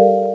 Nicole,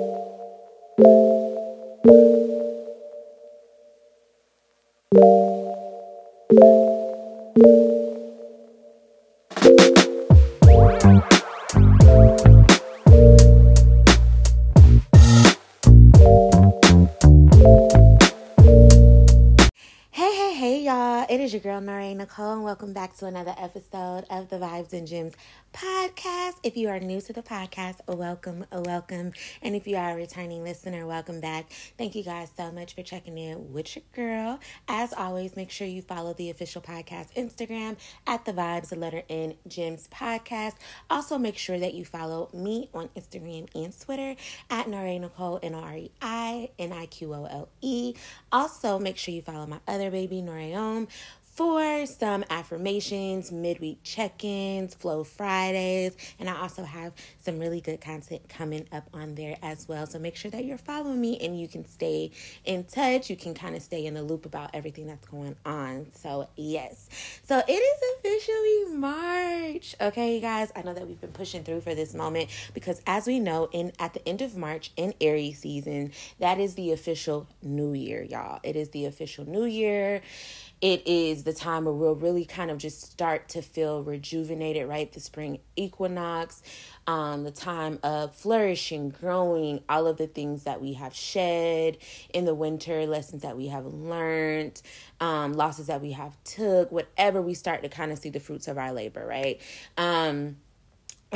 welcome back to another episode of the Vibes and Gems podcast. If you are new to the podcast, welcome, welcome. And if you are a returning listener, welcome back. Thank you guys so much for checking in with your girl. As always, make sure you follow the official podcast Instagram at the Vibes, the letter N Gems podcast. Also, make sure that you follow me on Instagram and Twitter at Norai Nicole, N O R E I N I Q O L E. Also, make sure you follow my other baby, Norayon for some affirmations, midweek check ins, Flow Fridays, and I also have some really good content coming up on there as well. So make sure that you're following me and you can stay in touch. You can kind of stay in the loop about everything that's going on. So, yes. So, it is officially March. Okay, you guys, I know that we've been pushing through for this moment because as we know, in at the end of March in Aries season, that is the official new year, y'all. It is the official new year it is the time where we'll really kind of just start to feel rejuvenated, right? The spring equinox, um, the time of flourishing, growing, all of the things that we have shed in the winter, lessons that we have learned, um, losses that we have took, whatever we start to kind of see the fruits of our labor, right? Um,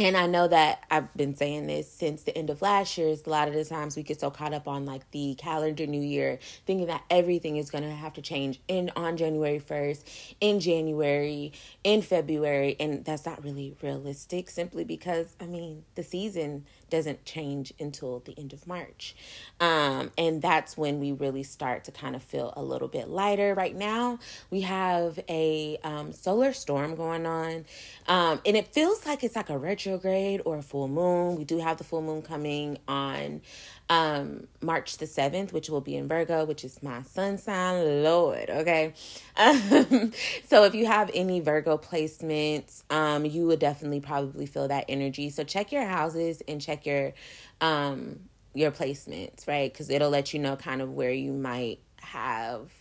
and I know that I've been saying this since the end of last year. Is a lot of the times we get so caught up on like the calendar new year, thinking that everything is going to have to change in on January 1st, in January, in February, and that's not really realistic simply because I mean, the season doesn't change until the end of March. Um, and that's when we really start to kind of feel a little bit lighter. Right now, we have a um, solar storm going on, um, and it feels like it's like a retrograde or a full moon. We do have the full moon coming on um March the 7th, which will be in Virgo, which is my sun sign, Lord. Okay. Um, so if you have any Virgo placements, um, you would definitely probably feel that energy. So check your houses and check your um your placements, right? Because it'll let you know kind of where you might have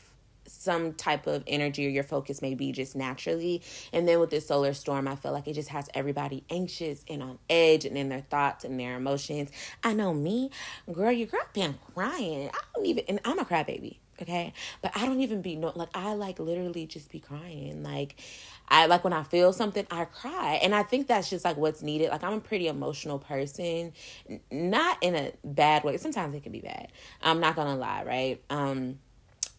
some type of energy or your focus may be just naturally. And then with this solar storm, I feel like it just has everybody anxious and on edge and in their thoughts and their emotions. I know me, girl, your girl been crying. I don't even, and I'm a crybaby, okay? But I don't even be, no, like, I like literally just be crying. Like, I like when I feel something, I cry. And I think that's just like what's needed. Like I'm a pretty emotional person, not in a bad way. Sometimes it can be bad. I'm not gonna lie, right? Um,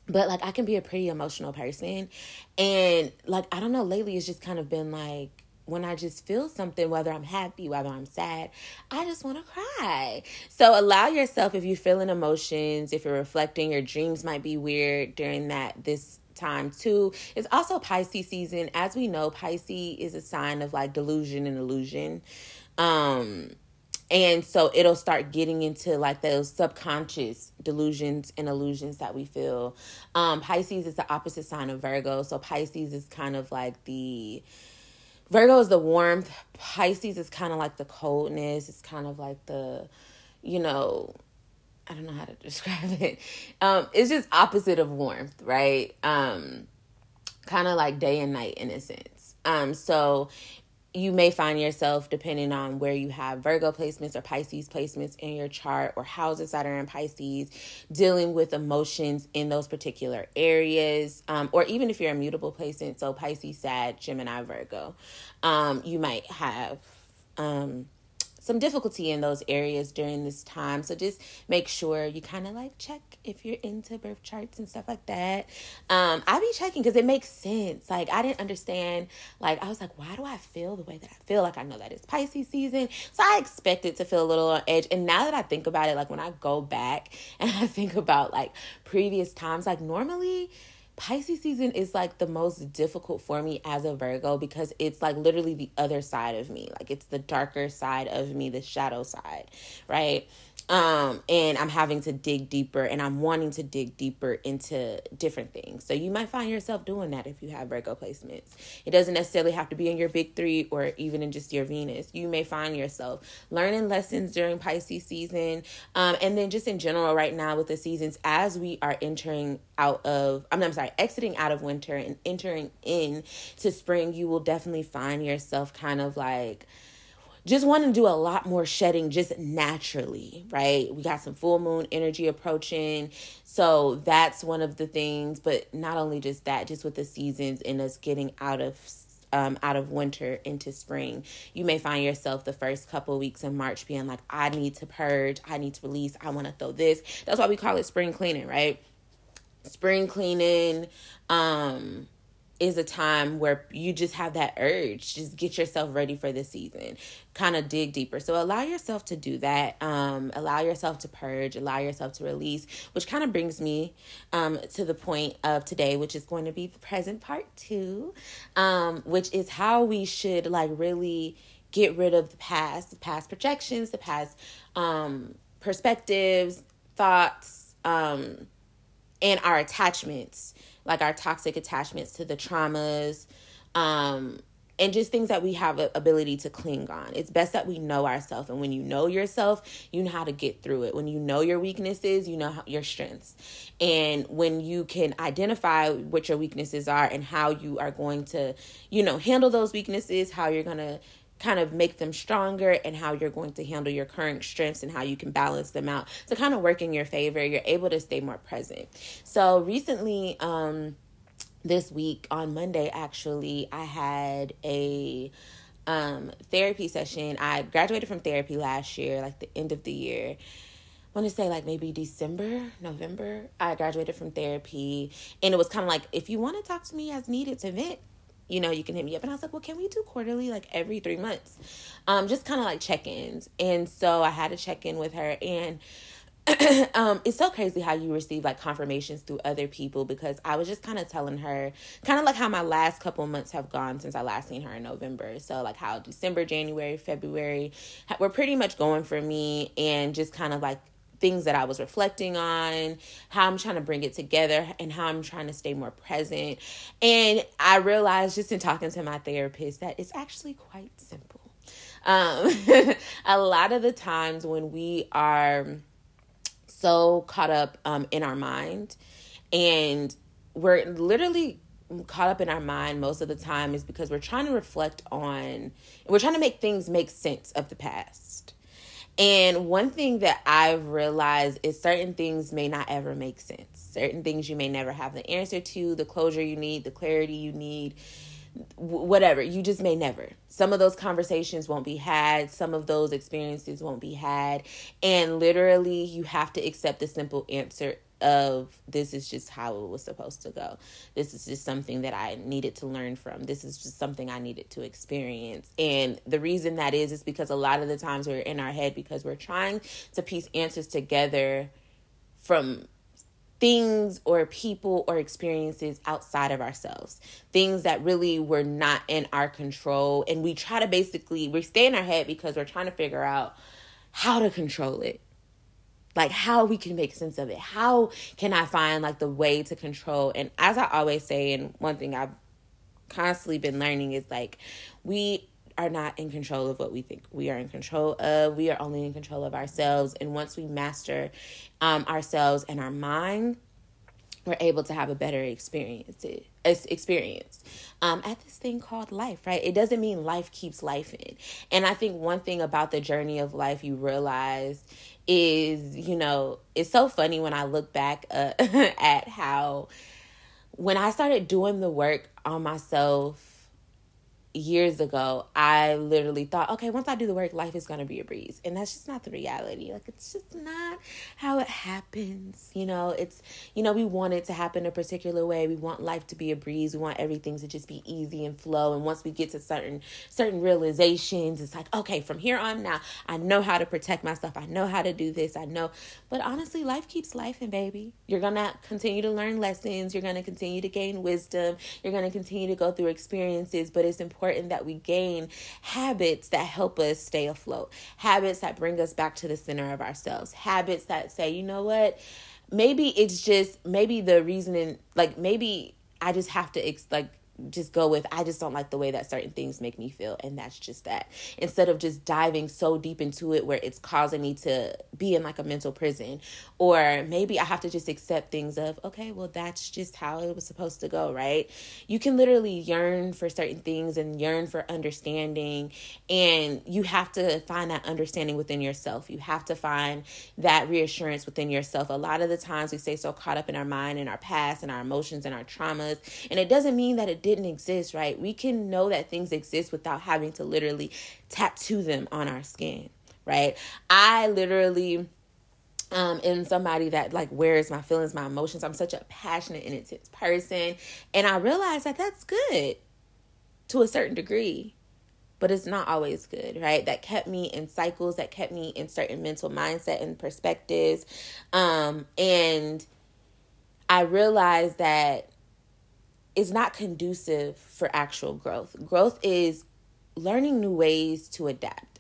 but like I can be a pretty emotional person and like I don't know lately it's just kind of been like when I just feel something, whether I'm happy, whether I'm sad, I just want to cry. So allow yourself if you're feeling emotions, if you're reflecting, your dreams might be weird during that this time too. It's also Pisces season. As we know, Pisces is a sign of like delusion and illusion. Um and so it'll start getting into like those subconscious delusions and illusions that we feel. Um, Pisces is the opposite sign of Virgo. So Pisces is kind of like the Virgo is the warmth. Pisces is kind of like the coldness. It's kind of like the, you know, I don't know how to describe it. Um, it's just opposite of warmth, right? Um, kind of like day and night in a sense. Um, so you may find yourself, depending on where you have Virgo placements or Pisces placements in your chart or houses that are in Pisces, dealing with emotions in those particular areas. Um, or even if you're a mutable placement, so Pisces, Sag, Gemini, Virgo, um, you might have. Um, some difficulty in those areas during this time. So just make sure you kind of like check if you're into birth charts and stuff like that. Um, I be checking because it makes sense. Like I didn't understand. Like I was like, why do I feel the way that I feel? Like I know that it's Pisces season, so I expected to feel a little on edge. And now that I think about it, like when I go back and I think about like previous times, like normally Pisces season is like the most difficult for me as a Virgo because it's like literally the other side of me. Like it's the darker side of me, the shadow side, right? Um, and I'm having to dig deeper and I'm wanting to dig deeper into different things. So you might find yourself doing that if you have Virgo placements. It doesn't necessarily have to be in your big three or even in just your Venus. You may find yourself learning lessons during Pisces season. Um, and then just in general, right now with the seasons, as we are entering out of, I'm, I'm sorry, exiting out of winter and entering in to spring, you will definitely find yourself kind of like, just want to do a lot more shedding just naturally, right? We got some full moon energy approaching. So that's one of the things, but not only just that, just with the seasons and us getting out of um, out of winter into spring, you may find yourself the first couple weeks in March being like, I need to purge, I need to release, I want to throw this. That's why we call it spring cleaning, right? Spring cleaning, um, is a time where you just have that urge. Just get yourself ready for the season. Kind of dig deeper. So allow yourself to do that. Um, allow yourself to purge. Allow yourself to release which kind of brings me um, to the point of today which is going to be the present part two um, which is how we should like really get rid of the past the past projections the past um, perspectives thoughts um, and our attachments like our toxic attachments to the traumas um and just things that we have a ability to cling on. It's best that we know ourselves. And when you know yourself, you know how to get through it. When you know your weaknesses, you know how, your strengths. And when you can identify what your weaknesses are and how you are going to, you know, handle those weaknesses, how you're going to kind of make them stronger and how you're going to handle your current strengths and how you can balance them out to kind of work in your favor. You're able to stay more present. So recently um this week on monday actually i had a um therapy session. I graduated from therapy last year like the end of the year. I want to say like maybe December, November. I graduated from therapy, and it was kind of like if you want to talk to me as needed to vent, you know, you can hit me up. And I was like, well, can we do quarterly, like every three months? Um, just kind of like check ins. And so I had to check in with her. And um, it's so crazy how you receive like confirmations through other people because I was just kind of telling her, kind of like how my last couple months have gone since I last seen her in November. So, like how December, January, February were pretty much going for me, and just kind of like things that I was reflecting on, how I'm trying to bring it together, and how I'm trying to stay more present. And I realized just in talking to my therapist that it's actually quite simple. Um, a lot of the times when we are so caught up um, in our mind and we're literally caught up in our mind most of the time is because we're trying to reflect on we're trying to make things make sense of the past and one thing that I've realized is certain things may not ever make sense. Certain things you may never have the answer to, the closure you need, the clarity you need, whatever. You just may never. Some of those conversations won't be had, some of those experiences won't be had. And literally, you have to accept the simple answer of this is just how it was supposed to go. This is just something that I needed to learn from. This is just something I needed to experience. And the reason that is is because a lot of the times we're in our head because we're trying to piece answers together from things or people or experiences outside of ourselves things that really were not in our control and we try to basically we stay in our head because we're trying to figure out how to control it like how we can make sense of it. How can i find like the way to control? And as i always say and one thing i've constantly been learning is like we are not in control of what we think we are in control of. We are only in control of ourselves. And once we master um, ourselves and our mind we're able to have a better experience experience um, at this thing called life right? It doesn't mean life keeps life in. And i think one thing about the journey of life you realize is, you know, it's so funny when I look back uh, at how when I started doing the work on myself years ago, I literally thought, okay, once I do the work, life is going to be a breeze. And that's just not the reality. Like, it's just not how it happens. You know, it's, you know, we want it to happen a particular way. We want life to be a breeze. We want everything to just be easy and flow. And once we get to certain, certain realizations, it's like, okay, from here on now, I know how to protect myself. I know how to do this. I know. But honestly, life keeps life and baby. You're going to continue to learn lessons. You're going to continue to gain wisdom. You're going to continue to go through experiences. But it's important important that we gain habits that help us stay afloat, habits that bring us back to the center of ourselves, habits that say, you know what, maybe it's just maybe the reasoning, like maybe I just have to like just go with I just don't like the way that certain things make me feel and that's just that. Instead of just diving so deep into it where it's causing me to be in like a mental prison or maybe I have to just accept things of okay, well that's just how it was supposed to go, right? You can literally yearn for certain things and yearn for understanding and you have to find that understanding within yourself. You have to find that reassurance within yourself. A lot of the times we stay so caught up in our mind and our past and our emotions and our traumas and it doesn't mean that it didn't exist, right? We can know that things exist without having to literally tattoo them on our skin, right? I literally um am somebody that like wears my feelings, my emotions. I'm such a passionate and intense person, and I realize that that's good to a certain degree but it's not always good, right? That kept me in cycles, that kept me in certain mental mindset and perspectives. Um, and I realized that is not conducive for actual growth. Growth is learning new ways to adapt,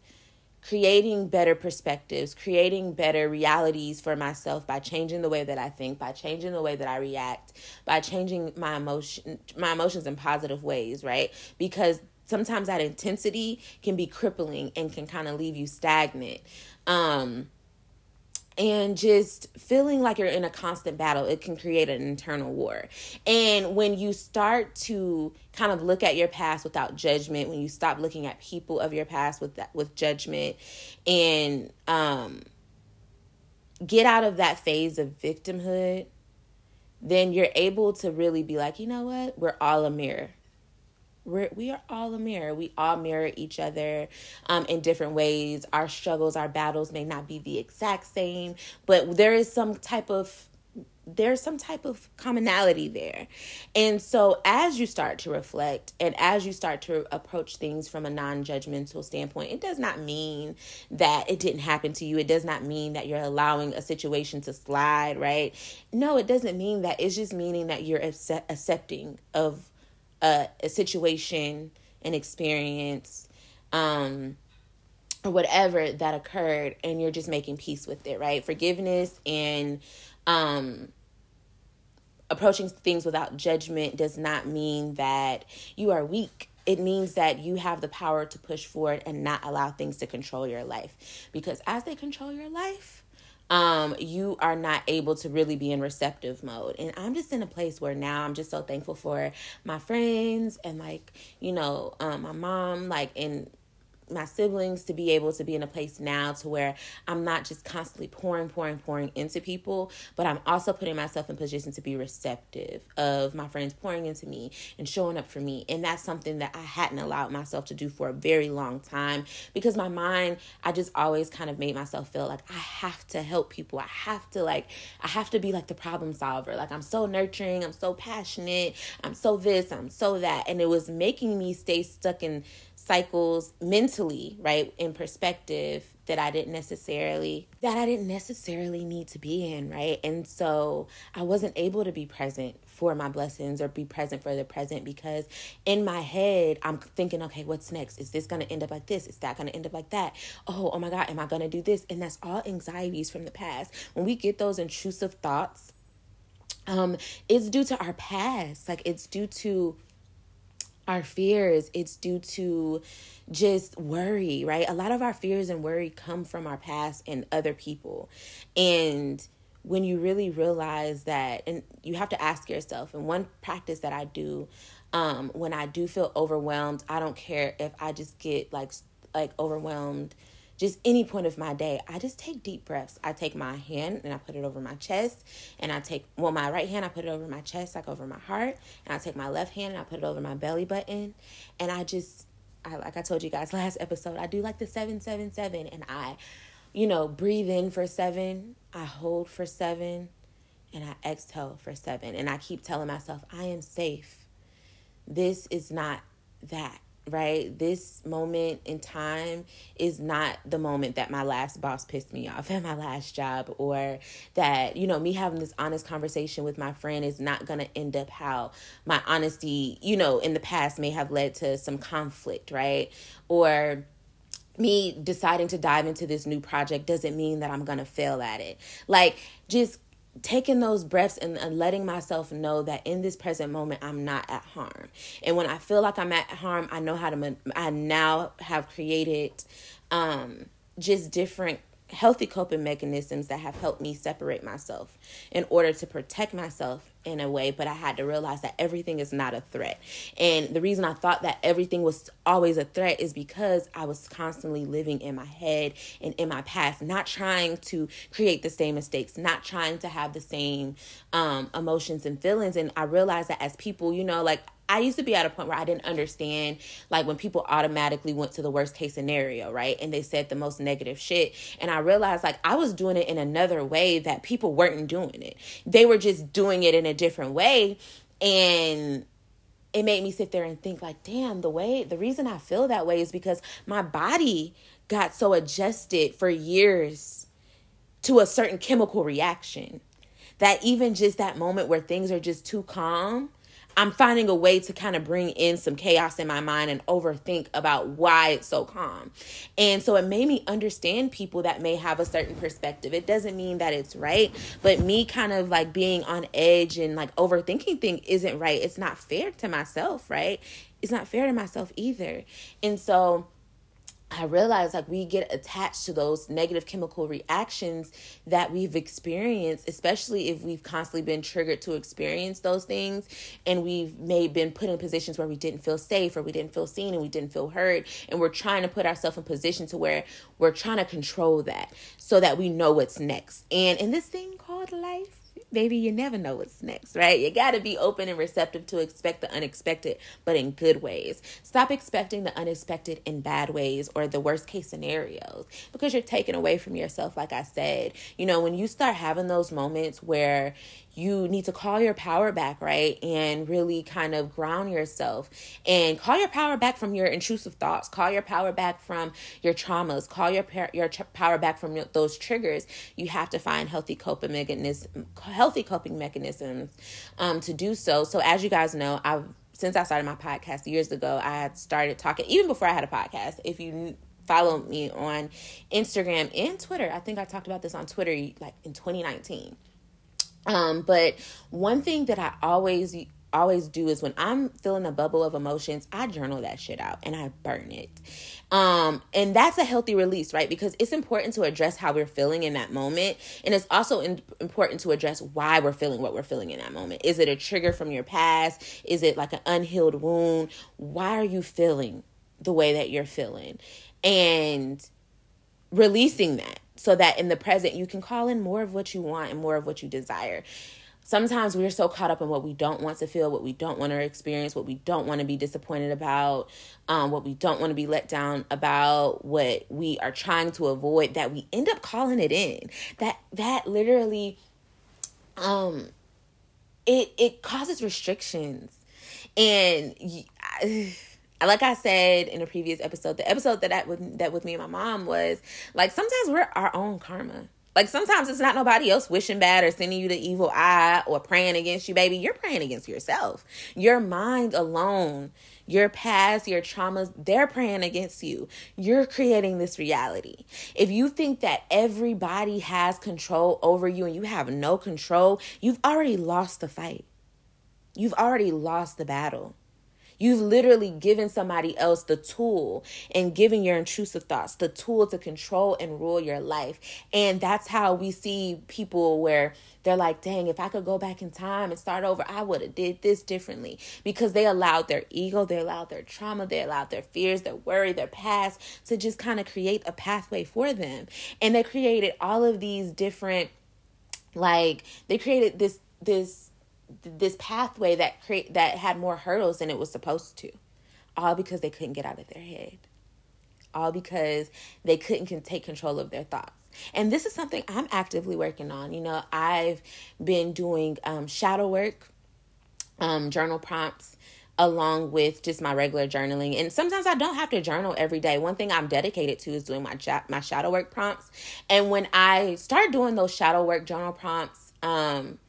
creating better perspectives, creating better realities for myself by changing the way that I think, by changing the way that I react, by changing my emotion my emotions in positive ways, right? Because sometimes that intensity can be crippling and can kind of leave you stagnant. Um and just feeling like you're in a constant battle it can create an internal war. And when you start to kind of look at your past without judgment when you stop looking at people of your past with that with judgment and um get out of that phase of victimhood then you're able to really be like you know what? We're all a mirror we're, we are all a mirror. We all mirror each other um, in different ways. Our struggles, our battles may not be the exact same, but there is some type of there's some type of commonality there. And so as you start to reflect and as you start to approach things from a non-judgmental standpoint, it does not mean that it didn't happen to you. It does not mean that you're allowing a situation to slide, right? No, it doesn't mean that. It's just meaning that you're accepting of a, a situation, an experience, um, or whatever that occurred, and you're just making peace with it, right? Forgiveness and um, approaching things without judgment does not mean that you are weak. It means that you have the power to push forward and not allow things to control your life. Because as they control your life, um, you are not able to really be in receptive mode. And I'm just in a place where now I'm just so thankful for my friends and like, you know, um, my mom, like, and my siblings to be able to be in a place now to where I'm not just constantly pouring, pouring, pouring into people, but I'm also putting myself in position to be receptive of my friends pouring into me and showing up for me. And that's something that I hadn't allowed myself to do for a very long time because my mind, I just always kind of made myself feel like I have to help people. I have to like, I have to be like the problem solver. Like I'm so nurturing, I'm so passionate, I'm so this, I'm so that. And it was making me stay stuck in cycles mentally, right, in perspective that I didn't necessarily that I didn't necessarily need to be in, right? And so I wasn't able to be present for my blessings or be present for the present because in my head I'm thinking, okay, what's next? Is this going to end up like this? Is that going to end up like that? Oh, oh my god, am I going to do this? And that's all anxieties from the past. When we get those intrusive thoughts, um it's due to our past. Like it's due to our fears, it's due to just worry, right? A lot of our fears and worry come from our past and other people. And when you really realize that, and you have to ask yourself, and one practice that I do um, when I do feel overwhelmed, I don't care if I just get like like overwhelmed just any point of my day, I just take deep breaths. I take my hand and I put it over my chest, and I take well my right hand I put it over my chest, like over my heart, and I take my left hand and I put it over my belly button, and I just I like I told you guys last episode, I do like the seven seven seven, and I, you know, breathe in for seven, I hold for seven, and I exhale for seven, and I keep telling myself I am safe. This is not that right? This moment in time is not the moment that my last boss pissed me off at my last job, or that, you know, me having this honest conversation with my friend is not going to end up how my honesty, you know, in the past may have led to some conflict, right? Or, me deciding to dive into this new project doesn't mean that I'm to fail at it. Like, just taking those breaths and, letting myself know that in this present moment I'm not at harm. And when I feel like I'm at harm, I know how to I now have created um just different healthy coping mechanisms that have helped me separate myself in order to protect myself in a way, but I had to realize that everything is not a threat. And the reason I thought that everything was always a threat is because I was constantly living in my head and in my past, not trying to create the same mistakes, not trying to have the same um, emotions and feelings. And I realized that as people, you know, like I used to be at a point where I didn't understand like when people automatically went to the worst case scenario, right? And they said the most negative shit. And I realized like I was doing it in another way that people weren't doing it. They were just doing it in a different way. And it made me sit there and think like, damn, the way the reason I feel that way is because my body got so adjusted for years to a certain chemical reaction that even just that moment where things are just too calm I'm finding a way to kind of bring in some chaos in my mind and overthink about why it's so calm. And so it made me understand people that may have a certain perspective. It doesn't mean that it's right, but me kind of like being on edge and like overthinking thing isn't right. It's not fair to myself, right? It's not fair to myself either. And so I realize like we get attached to those negative chemical reactions that we've experienced, especially if we've constantly been triggered to experience those things and we've may been put in positions where we didn't feel safe or we didn't feel seen and we didn't feel heard. And we're trying to put ourselves in position to where we're trying to control that so that we know what's next. And in this thing called life, baby, you never know what's next, right? You got to be open and receptive to expect the unexpected, but in good ways. Stop expecting the unexpected in bad ways or the worst case scenarios because you're taken away from yourself, like I said. You know, when you start having those moments where you need to call your power back, right? And really kind of ground yourself and call your power back from your intrusive thoughts, call your power back from your traumas, call your your power back from those triggers. You have to find healthy coping mechanisms, healthy coping mechanisms um, to do so. So as you guys know, I've since I started my podcast years ago, I had started talking even before I had a podcast. If you follow me on Instagram and Twitter, I think I talked about this on Twitter like in 2019 um, but one thing that I always always do is when I'm feeling a bubble of emotions, I journal that shit out and I burn it. Um, and that's a healthy release, right? Because it's important to address how we're feeling in that moment. And it's also in- important to address why we're feeling what we're feeling in that moment. Is it a trigger from your past? Is it like an unhealed wound? Why are you feeling the way that you're feeling? And releasing that so that in the present you can call in more of what you want and more of what you desire. Sometimes we're so caught up in what we don't want to feel, what we don't want to experience, what we don't want to be disappointed about, um, what we don't want to be let down about, what we are trying to avoid, that we end up calling it in. That that literally, um, it it causes restrictions, and. I, like I said in a previous episode, the episode that I with that with me and my mom was like sometimes we're our own karma. Like sometimes it's not nobody else wishing bad or sending you the evil eye or praying against you, baby. You're praying against yourself. Your mind alone, your past, your traumas, they're praying against you. You're creating this reality. If you think that everybody has control over you and you have no control, you've already lost the fight. You've already lost the battle. You've literally given somebody else the tool and giving your intrusive thoughts the tool to control and rule your life. And that's how we see people where they're like, dang, if I could go back in time and start over, I would have did this differently because they allowed their ego, they allowed their trauma, they allowed their fears, their worry, their past to just kind of create a pathway for them. And they created all of these different like they created this this this pathway that create that had more hurdles than it was supposed to all because they couldn't get out of their head all because they couldn't take control of their thoughts and this is something i'm actively working on you know i've been doing um, shadow work um, journal prompts along with just my regular journaling. And sometimes I don't have to journal every day. One thing I'm dedicated to is doing my my shadow work prompts. And when I start doing those shadow work journal prompts, um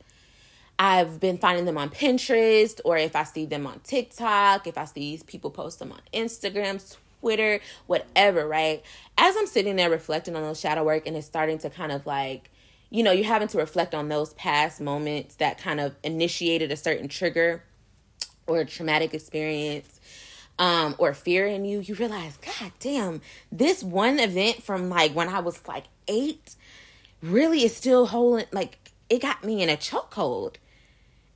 I've been finding them on Pinterest or if I see them on TikTok, if I see people post them on Instagram, Twitter, whatever, right? As I'm sitting there reflecting on those shadow work and it's starting to kind of like, you know, you're having to reflect on those past moments that kind of initiated a certain trigger or a traumatic experience um, or fear in you, you realize, God damn, this one event from like when I was like eight really is still holding, like, it got me in a chokehold.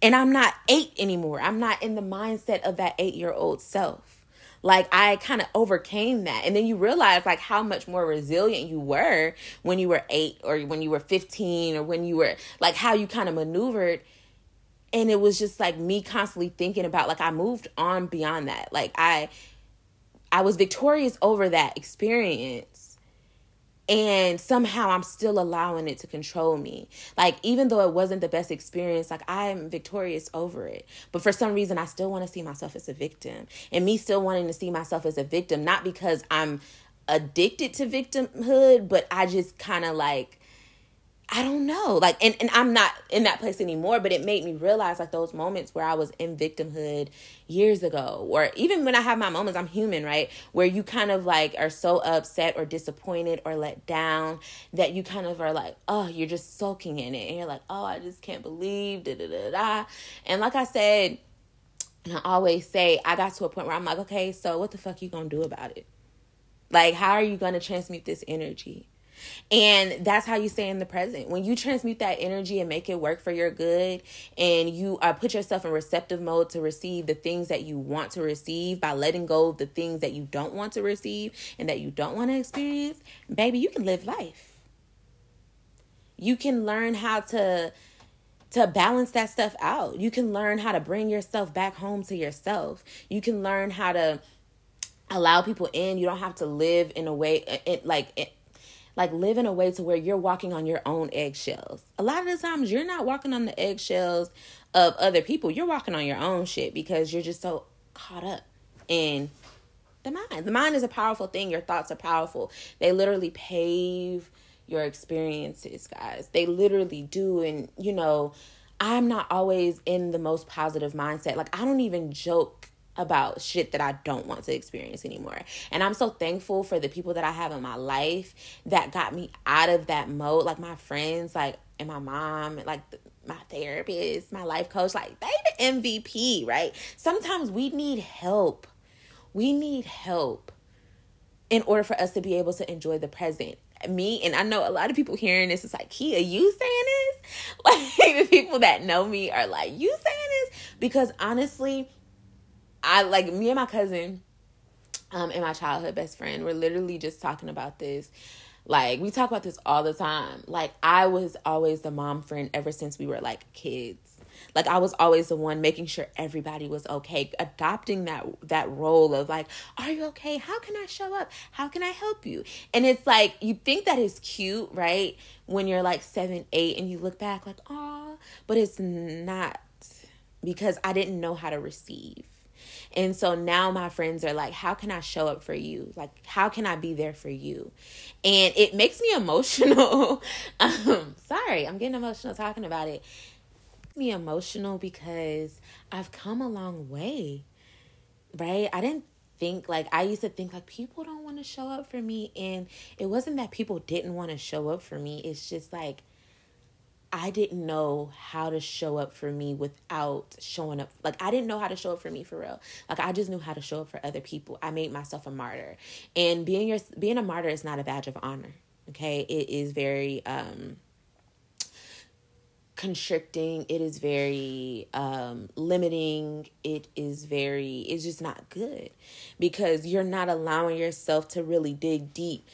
And I'm not eight anymore. I'm not in the mindset of that eight year old self. Like I kind of overcame that. And then you realize like how much more resilient you were when you were eight or when you were 15 or when you were like how you kind of maneuvered. And it was just like me constantly thinking about like I moved on beyond that. Like I I was victorious over that experience and somehow I'm still allowing it to control me. Like even though it wasn't the best experience, like I'm victorious over it. But for some reason I still want to see myself as a victim. And me still wanting to see myself as a victim not because I'm addicted to victimhood, but I just kind of like I don't know. Like and, and I'm not in that place anymore, but it made me realize like those moments where I was in victimhood years ago. Or even when I have my moments, I'm human, right? Where you kind of like are so upset or disappointed or let down that you kind of are like, oh, you're just soaking in it. And you're like, oh, I just can't believe da da da da. And like I said, and I always say, I got to a point where I'm like, okay, so what the fuck you gonna do about it? Like, how are you gonna transmute this energy? And that's how you stay in the present. When you transmute that energy and make it work for your good, and you uh, put yourself in receptive mode to receive the things that you want to receive by letting go of the things that you don't want to receive and that you don't want to experience, baby, you can live life. You can learn how to to balance that stuff out. You can learn how to bring yourself back home to yourself. You can learn how to allow people in. You don't have to live in a way it, like it, like live in a way to where you're walking on your own eggshells. A lot of the times you're not walking on the eggshells of other people. You're walking on your own shit because you're just so caught up in the mind. The mind is a powerful thing. Your thoughts are powerful. They literally pave your experiences, guys. They literally do and you know, I'm not always in the most positive mindset. Like I don't even joke about shit that I don't want to experience anymore. And I'm so thankful for the people that I have in my life that got me out of that mode. Like my friends, like, and my mom, like my therapist, my life coach, like, they the MVP, right? Sometimes we need help. We need help in order for us to be able to enjoy the present me and I know a lot of people hearing this is like, Kia, you saying this? Like the people that know me are like, you saying this? Because honestly, I like me and my cousin, um, and my childhood best friend, we're literally just talking about this. Like we talk about this all the time. Like I was always the mom friend ever since we were like kids. Like I was always the one making sure everybody was okay, adopting that that role of like, are you okay? How can I show up? How can I help you? And it's like you think that is cute, right? When you're like 7, 8 and you look back like, "Oh," but it's not because I didn't know how to receive. And so now my friends are like, how can I show up for you? Like, how can I be there for you? And it makes me emotional. um, sorry, I'm getting emotional talking about it. it me emotional because I've come a long way. Right? I didn't think like I used to think like people don't want to show up for me and it wasn't that people didn't want to show up for me. It's just like I didn't know how to show up for me without showing up. Like I didn't know how to show up for me for real. Like I just knew how to show up for other people. I made myself a martyr. And being your being a martyr is not a badge of honor. Okay? It is very um constricting. It is very um limiting. It is very it's just not good because you're not allowing yourself to really dig deep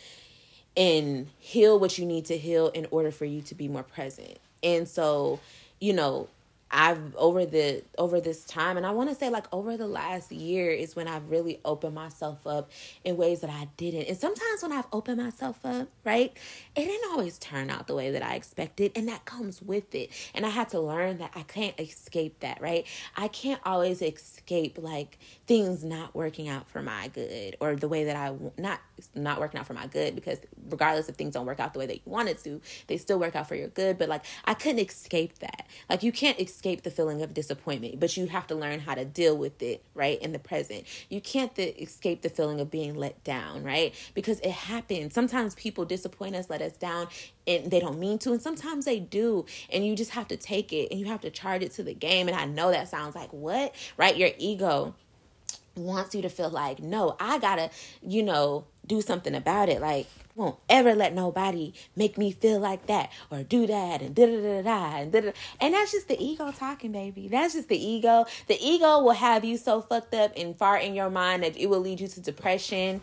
and heal what you need to heal in order for you to be more present and so, you know, I've over the over this time and I want to say like over the last year is when I've really opened myself up in ways that I didn't. And sometimes when I've opened myself up, right? It didn't always turn out the way that I expected and that comes with it. And I had to learn that I can't escape that, right? I can't always escape like things not working out for my good or the way that I not not working out for my good because regardless if things don't work out the way that you wanted to, they still work out for your good, but like I couldn't escape that. Like you can't escape the feeling of disappointment, but you have to learn how to deal with it, right? In the present. You can't th- escape the feeling of being let down, right? Because it happens. Sometimes people disappoint us, let us down, and they don't mean to, and sometimes they do. And you just have to take it and you have to charge it to the game. And I know that sounds like what, right? Your ego wants you to feel like, no, I gotta, you know, do something about it. Like, won't ever let nobody make me feel like that or do that and da da da da and da da. And that's just the ego talking, baby. That's just the ego. The ego will have you so fucked up and far in your mind that it will lead you to depression,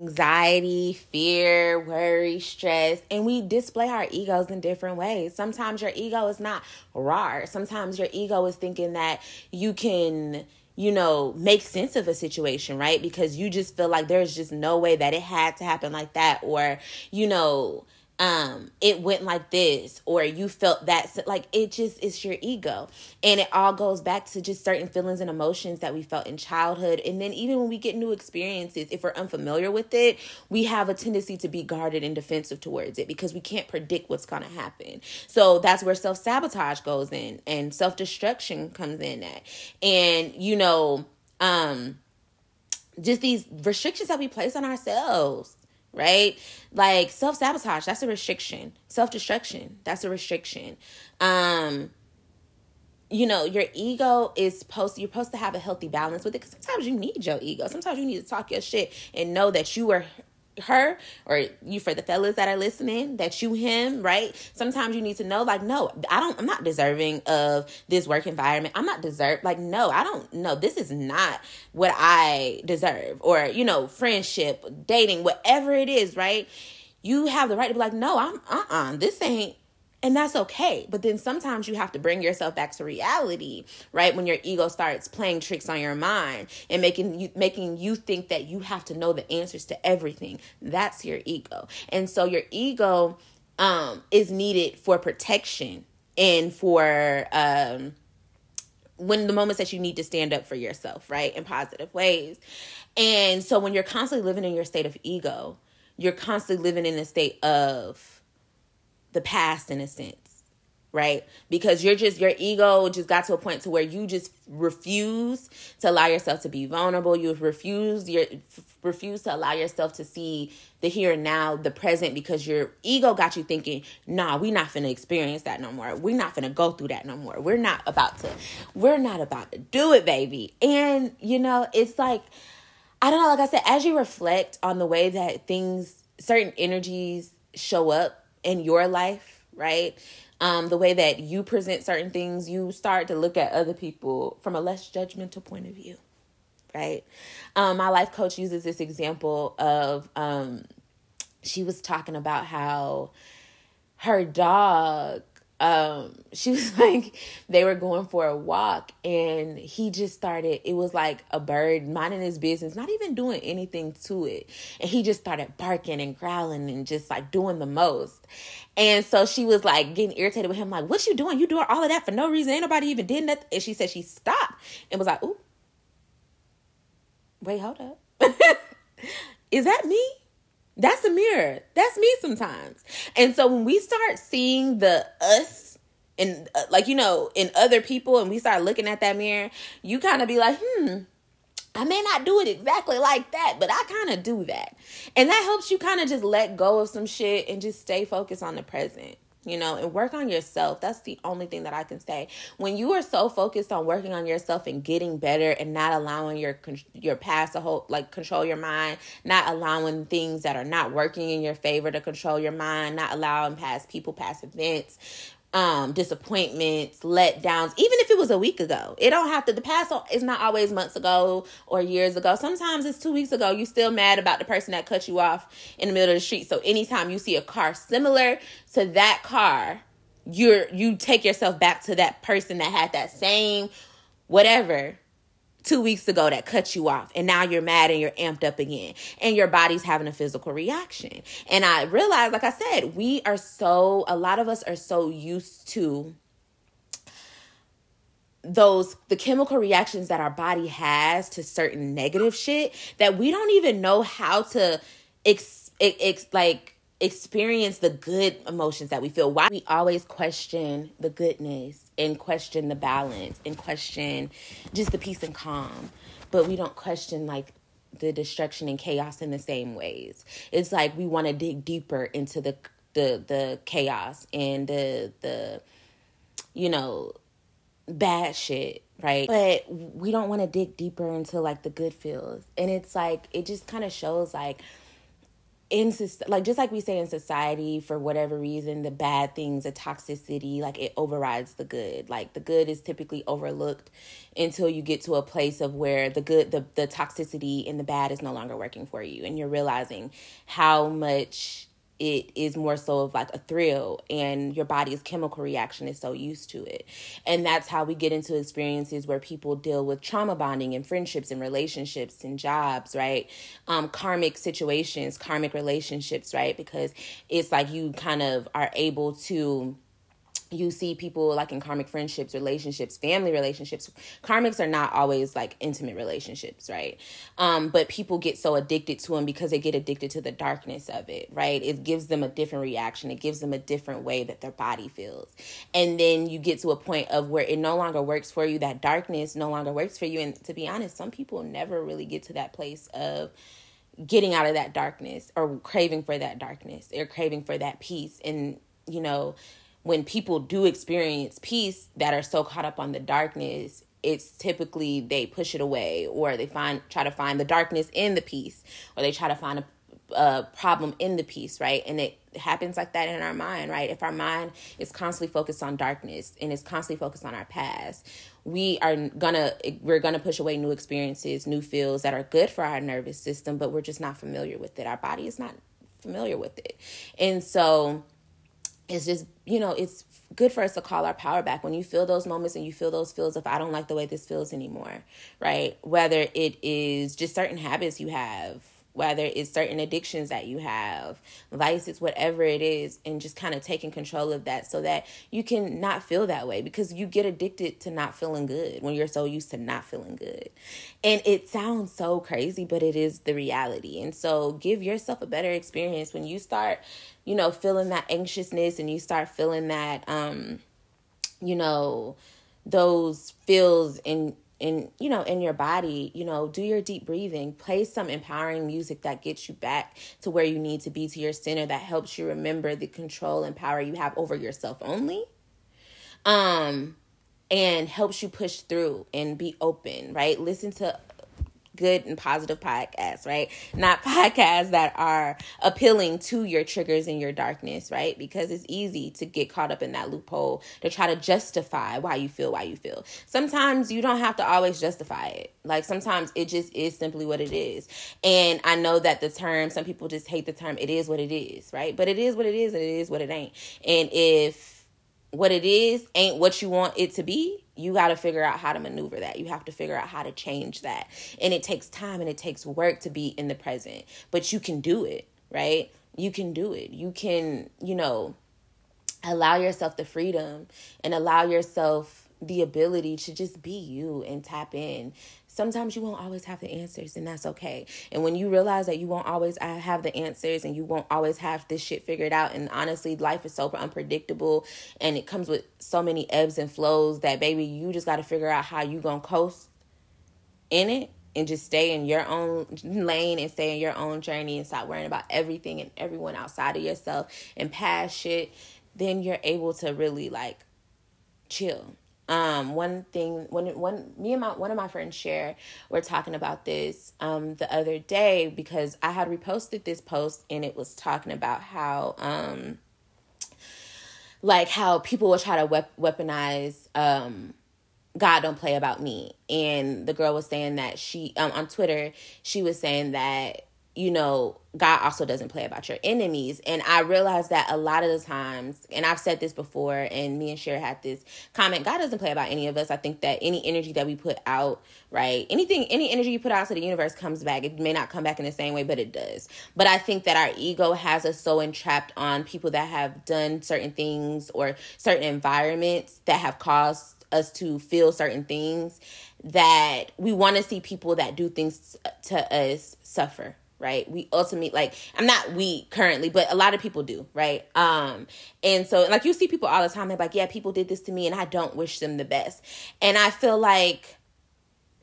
anxiety, fear, worry, stress, and we display our egos in different ways. Sometimes your ego is not raw. Sometimes your ego is thinking that you can you know, make sense of a situation, right? Because you just feel like there's just no way that it had to happen like that, or, you know, um it went like this or you felt that like it just is your ego. And it all goes back to just certain feelings and emotions that we felt in childhood. And then even when we get new experiences if we're unfamiliar with it we have a tendency to be guarded and defensive towards it because we can't predict what's going to happen. So that's where self-sabotage goes in and self-destruction comes in at. And you know um just these restrictions that we place on ourselves right? Like self sabotage, that's a restriction. Self destruction, that's a restriction. Um, you know, your ego is supposed you're supposed to have a healthy balance with it because sometimes you need your ego. Sometimes you need to talk your shit and know that you are her or you for the fellas that are listening that you him right? Sometimes you need to know like no i don't i'm not deserving of this work environment. I'm not deserve like no i don't know this is not what i deserve or you know friendship dating whatever it is right? You have the right to be like no i'm uh-uh this ain't and that's okay. But then sometimes you have to bring yourself back to reality, right? When your ego starts playing tricks on your mind and making you making you think that you have to know the answers to everything. That's your ego. And so your ego um is needed for protection and for um when the moments that you need to stand up for yourself, right? In positive ways. And so when you're constantly living in your state of ego, you're constantly living in a state of the past in a sense right? Because you're just your ego just got to a point to where you just refuse to allow yourself to be vulnerable. You refuse your refuse to allow yourself to see the here and now the present because your ego got you thinking nah we're not gonna experience that no more. We're not gonna go through that no more. We're not about to we're not about to do it baby. And you know it's like i don't know like i said as you reflect on the way that things certain energies show up in your life, right? Um, the way that you present certain things, you start to look at other people from a less judgmental point of view, right? Um, my life coach uses this example of um, she was talking about how her dog um she was like they were going for a walk and he just started it was like a bird minding his business not even doing anything to it. And he just started barking and growling and just like doing the most. And so she was like getting irritated with him like what you doing? You doing all of that for no reason. Ain't nobody even did nothing. And she said she stopped and was like ooh wait hold up. Is that me that's a mirror. That's me sometimes. And so when we start seeing the us and uh, like you know in other people and we start looking at that mirror, you kind of be like, "Hmm, I may not do it exactly like that, but I kind of do that." And that helps you kind of just let go of some shit and just stay focused on the present you know, and work on yourself. That's the only thing that I can say. When you are so focused on working on yourself and getting better and not allowing your your past to hold like control your mind, not allowing things that are not working in your favor to control your mind, not allowing past people, past events, um disappointments letdowns even if it was a week ago. It don't have to the past is not always months ago or years ago. Sometimes it's two weeks ago. You still mad about the person that cut you off in the middle of the street. So anytime you see a car similar to that car you're you take yourself back to that person that had that same whatever two weeks ago that cut you off and now you're mad and you're amped up again and your body's having a physical reaction. And i realized like i said we are so a lot of us are so used to those the chemical reactions that our body has to certain negative shit that we don't even know how to ex, ex like experience the good emotions that we feel why we always question the goodness and question the balance and question just the peace and calm but we don't question like the destruction and chaos in the same ways it's like we want to dig deeper into the the the chaos and the the you know bad shit, right? But we don't want to dig deeper into like the good feels. And it's like it just kind of shows like in like just like we say in society for whatever reason the bad things the toxicity like it overrides the good. Like the good is typically overlooked until you get to a place of where the good the, the toxicity and the bad is no longer working for you and you're realizing how much it is more so of like a thrill and your body's chemical reaction is so used to it. And that's how we get into experiences where people deal with trauma bonding and friendships and relationships and jobs right? Um karmic situations karmic relationships right? Because it's like you kind of are able to you see people like in karmic friendships, relationships, family relationships. Karmics are not always like intimate relationships, right? Um, but people get so addicted to them because they get addicted to the darkness of it, right? It gives them a different reaction. It gives them a different way that their body feels. And then you get to a point of where it no longer works for you. That darkness no longer works for you. And to be honest, some people never really get to that place of getting out of that darkness or craving for that darkness or craving for that peace. And, you know, when people do experience peace that are so caught up on the darkness it's typically they push it away or they find try to find the darkness in the peace or they try to find a, a problem in the peace right? And it happens like that in our mind right? If our mind is constantly focused on darkness and is constantly focused on our past we are gonna we're gonna push away new experiences new feels that are good for our nervous system but we're just not familiar with it. Our body is not familiar with it. And so it's just you know it's good for us to call our power back when you feel those moments and you feel those feels if i don't like the way this feels anymore right whether it is just certain habits you have whether it's certain addictions that you have, vices, whatever it is, and just kind of taking control of that so that you can not feel that way because you get addicted to not feeling good when you're so used to not feeling good. And it sounds so crazy, but it is the reality. And so give yourself a better experience when you start, you know, feeling that anxiousness and you start feeling that, um, you know, those feels in in you know in your body you know do your deep breathing play some empowering music that gets you back to where you need to be to your center that helps you remember the control and power you have over yourself only um and helps you push through and be open right? Listen to good and positive podcasts, right? Not podcasts that are appealing to your triggers and your darkness, right? Because it's easy to get caught up in that loophole to try to justify why you feel why you feel. Sometimes you don't have to always justify it. Like sometimes it just is simply what it is. And I know that the term, some people just hate the term, it is what it is, right? But it is what it is and it is what it ain't. And if what it is ain't what you want it to be, you got to figure out how to maneuver that. You have to figure out how to change that. And it takes time and it takes work to be in the present, but you can do it, right? You can do it. You can, you know, allow yourself the freedom and allow yourself the ability to just be you and tap in sometimes you won't always have the answers and that's okay. And when you realize that you won't always have the answers and you won't always have this shit figured out and honestly life is so unpredictable and it comes with so many ebbs and flows that baby you just got to figure out how you gonna coast in it and just stay in your own lane and stay in your own journey and stop worrying about everything and everyone outside of yourself and past shit. Then you're able to really like chill um, one thing when one me and my one of my friends Cher were talking about this um the other day because I had reposted this post and it was talking about how um like how people will try to weaponize um God don't play about me. And the girl was saying that she um on Twitter she was saying that you know, God also doesn't play about your enemies. And I realize that a lot of the times, and I've said this before, and me and Cher had this comment God doesn't play about any of us. I think that any energy that we put out, right? Anything, any energy you put out to the universe comes back. It may not come back in the same way, but it does. But I think that our ego has us so entrapped on people that have done certain things or certain environments that have caused us to feel certain things that we want to see people that do things to us suffer right we ultimately like i'm not we currently but a lot of people do right um and so like you see people all the time they're like yeah people did this to me and i don't wish them the best and i feel like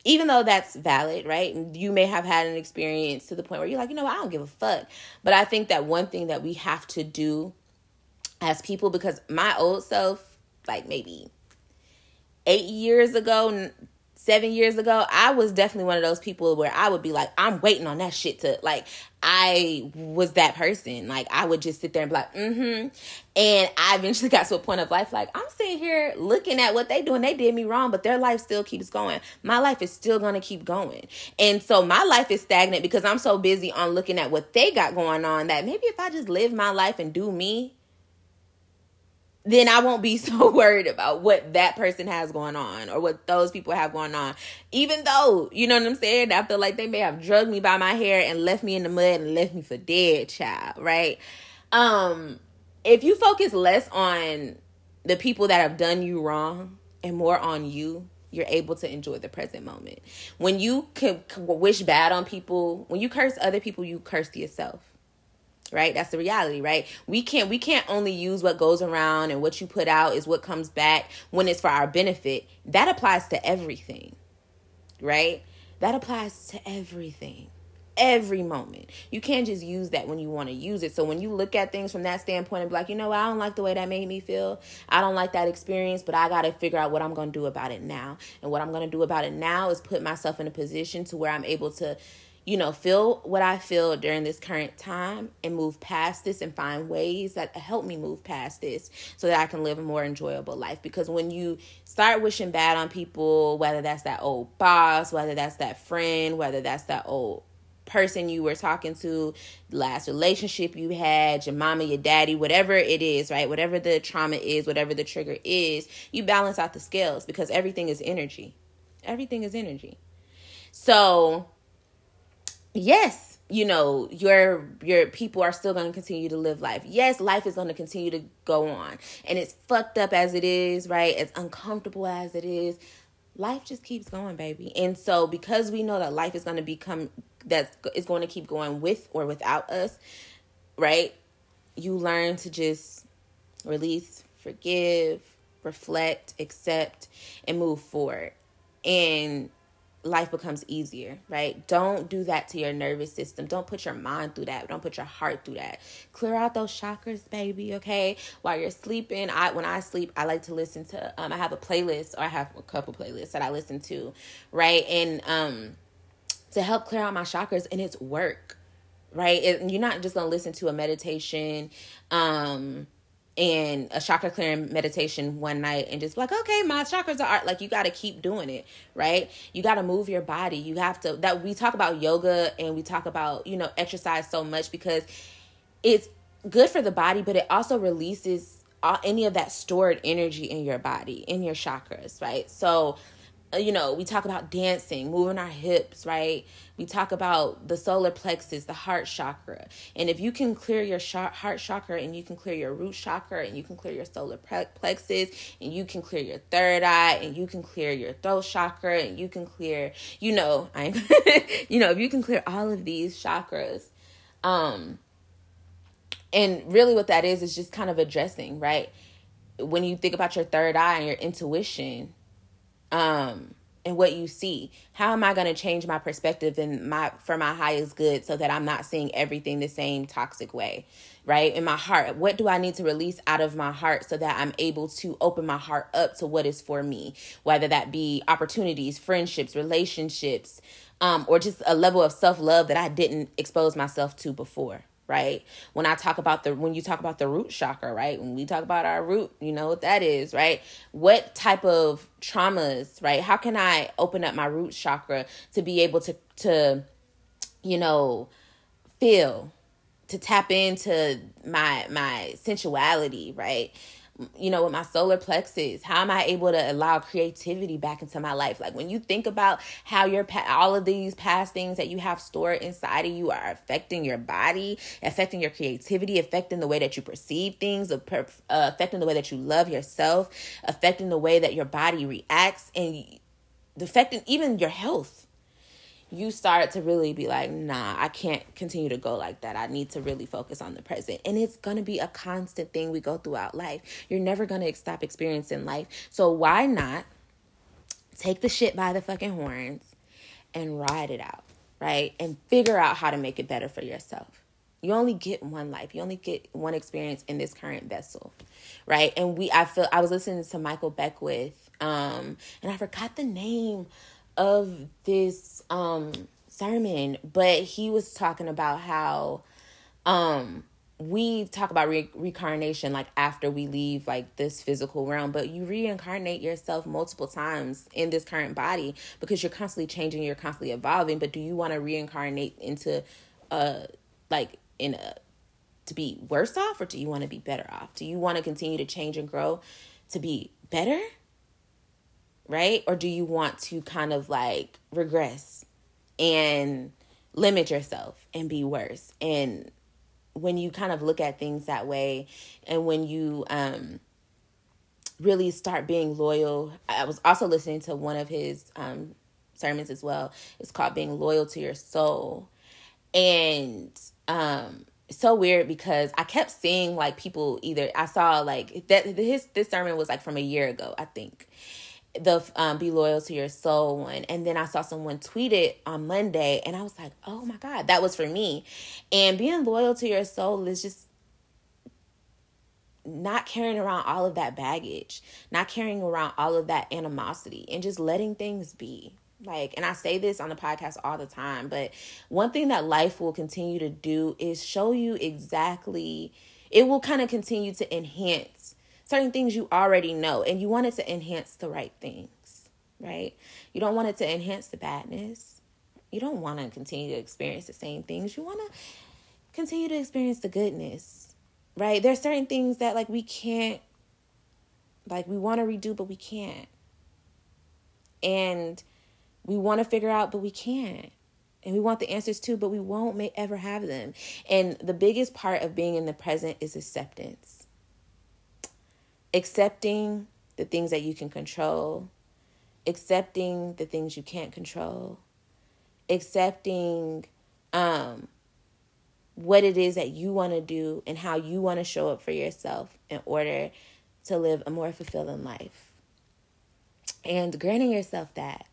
even though that's valid, right? You may have had an experience to the point where you're like, you know, I don't give a fuck. But I think that one thing that we have to do as people, because my old self, like maybe eight years ago, seven years ago, I was definitely one of those people where I would be like, I'm waiting on that shit to like I was that person. Like I would just sit there and be like, mm-hmm. And I eventually got to a point of life like I'm sitting here looking at what they doing. They did me wrong, but their life still keeps going. My life is still gonna keep going. And so my life is stagnant because I'm so busy on looking at what they got going on that maybe if I just live my life and do me, then I won't be so worried about what that person has going on or what those people have going on. Even though, you know what I'm saying? I feel like they may have drugged me by my hair and left me in the mud and left me for dead, child, right? Um, if you focus less on the people that have done you wrong and more on you, you're able to enjoy the present moment. When you can wish bad on people, when you curse other people, you curse yourself right? That's the reality right? We can't we can't only use what goes around and what you put out is what comes back when it's for our benefit. That applies to everything right? That applies to everything every moment. You can't just use that when you want to use it. So when you look at things from that standpoint and be like you know i don't like the way that made me feel. I don't like that experience but i got to figure out what i'm to do about it now. And what i'm to do about it now is put myself in a position to where i'm able to you know, feel what I feel during this current time and move past this and find ways that help me move past this so that I can live a more enjoyable life. Because when you start wishing bad on people, whether that's that old boss, whether that's that friend, whether that's that old person you were talking to, last relationship you had, your mama, your daddy, whatever it is, right? Whatever the trauma is, whatever the trigger is, you balance out the scales because everything is energy. Everything is energy. So, yes. you know your your people are still going to continue to live life. Yes life is going to continue to go on. And it's fucked up as it is right? As uncomfortable as it is. Life just keeps going baby. And so because we know that life is going to become that is going to keep going with or without us right? You learn to just release forgive reflect accept and move forward. And life becomes easier, right? Don't do that to your nervous system. Don't put your mind through that. Don't put your heart through that. Clear out those chakras, baby, okay? While you're sleeping, I when I sleep, I like to listen to um I have a playlist or I have a couple playlists that I listen to, right? And um to help clear out my chakras and it's work. Right? You're not just going to listen to a meditation um and a chakra clearing meditation one night and just like okay my chakras are like you got to keep doing it right? You got to move your body. You have to that we talk about yoga and we talk about you know exercise so much because it's good for the body but it also releases all, any of that stored energy in your body in your chakras right? So you know, we talk about dancing, moving our hips, right? We talk about the solar plexus, the heart chakra. And if you can clear your heart chakra and you can clear your root chakra and you can clear your solar plexus and you can clear your third eye and you can clear your throat chakra and you can clear, you know, I you know, if you can clear all of these chakras, um and really what that is is just kind of addressing, right? When you think about your third eye and your intuition, um and what you see. How am i going to change my perspective and my for my highest good so that i'm not seeing everything the same toxic way right? In my heart what do i need to release out of my heart so that i'm able to open my heart up to what is for me? Whether that be opportunities friendships relationships um, or just a level of self-love that i didn't expose myself to before right? When I talk about the when you talk about the root chakra, right? When we talk about our root, you know what that is, right? What type of traumas, right? How can I open up my root chakra to be able to to you know feel, to tap into my my sensuality, right? You know, with my solar plexus? How am I able to allow creativity back into my life? Like when you think about how your all of these past things that you have stored inside of you are affecting your body, affecting your creativity, affecting the way that you perceive things, uh, affecting the way that you love yourself, affecting the way that your body reacts, and affecting even your health you start to really be like, nah, I can't continue to go like that. I need to really focus on the present. And it's going to be a constant thing we go throughout life. You're never going to stop experiencing life. So why not take the shit by the fucking horns and ride it out, right? And figure out how to make it better for yourself. You only get one life. You only get one experience in this current vessel, right? And we, I feel, I was listening to Michael Beckwith, um, and I forgot the name of this um sermon, but he was talking about how um we talk about re- reincarnation like after we leave like this physical realm but you reincarnate yourself multiple times in this current body because you're constantly changing you're constantly evolving but do you want to reincarnate into uh like in a to be worse off or do you want to be better off? Do you want to continue to change and grow to be better right? Or do you want to kind of like regress and limit yourself and be worse? And when you kind of look at things that way and when you um really start being loyal, I was also listening to one of his um sermons as well. It's called being loyal to your soul. And um so weird because I kept seeing like people either I saw like that his this sermon was like from a year ago, I think the um, be loyal to your soul one. And then i saw someone tweet it on monday and i was like oh my god that was for me. And being loyal to your soul is just not carrying around all of that baggage not carrying around all of that animosity and just letting things be. Like and i say this on the podcast all the time but one thing that life will continue to do is show you exactly it will kind of continue to enhance certain things you already know and you want it to enhance the right things, right? You don't want it to enhance the badness. You don't want to continue to experience the same things. You want to continue to experience the goodness, right? There's certain things that like we can't like we want to redo but we can't. And we want to figure out but we can't and we want the answers too, but we won't may ever have them. And the biggest part of being in the present is acceptance accepting the things that you can control, accepting the things you can't control, accepting um, what it is that you want to do and how you want to show up for yourself in order to live a more fulfilling life. And granting yourself that.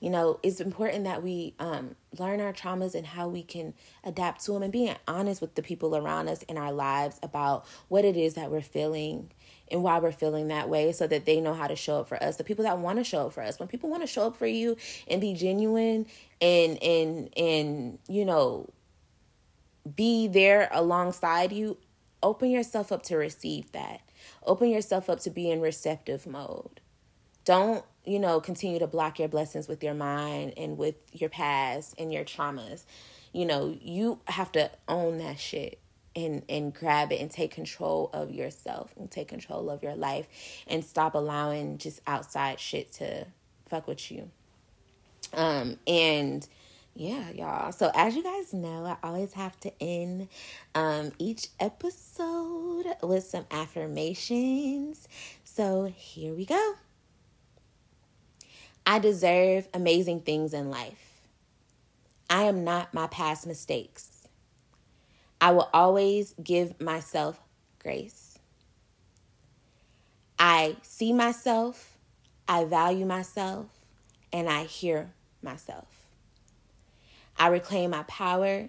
You know, it's important that we um, learn our traumas and how we can adapt to them and being honest with the people around us in our lives about what it is that we're feeling and why we're feeling that way so that they know how to show up for us. The people that want to show up for us. When people want to show up for you and be genuine and and and you know be there alongside you open yourself up to receive that. Open yourself up to be in receptive mode. Don't you know continue to block your blessings with your mind and with your past and your traumas. You know you have to own that shit and and grab it and take control of yourself and take control of your life and stop allowing just outside shit to fuck with you. Um and yeah y'all. So as you guys know i always have to end um each episode with some affirmations. So here we go i deserve amazing things in life i am not my past mistakes I will always give myself grace. I see myself, I value myself, and I hear myself. I reclaim my power.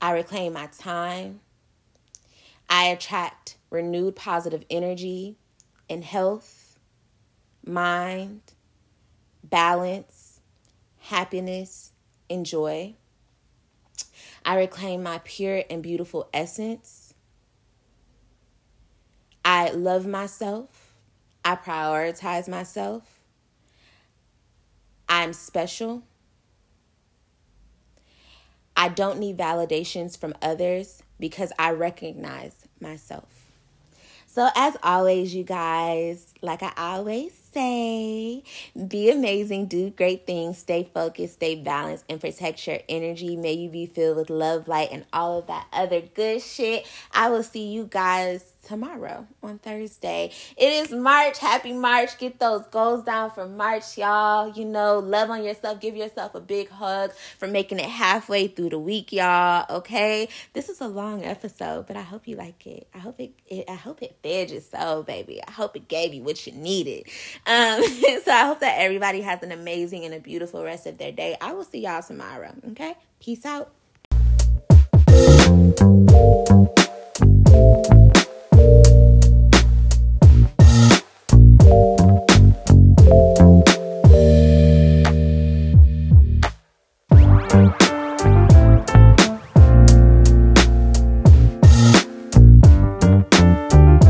I reclaim my time. I attract renewed positive energy and health, mind, balance, happiness, and joy. I reclaim my pure and beautiful essence. I love myself. I prioritize myself. I'm special. I don't need validations from others because I recognize myself. So, as always, you guys, like I always say, be amazing, do great things, stay focused, stay balanced, and protect your energy. May you be filled with love, light, and all of that other good shit. I will see you guys tomorrow on Thursday. It is March. Happy March. Get those goals down for March, y'all. You know, love on yourself. Give yourself a big hug for making it halfway through the week, y'all. Okay? This is a long episode, but I hope you like it. I hope it, it I hope it fed your soul, baby. I hope it gave you what you needed. Um, so I hope that everybody has an amazing and a beautiful rest of their day. I will see y'all tomorrow. Okay? Peace out.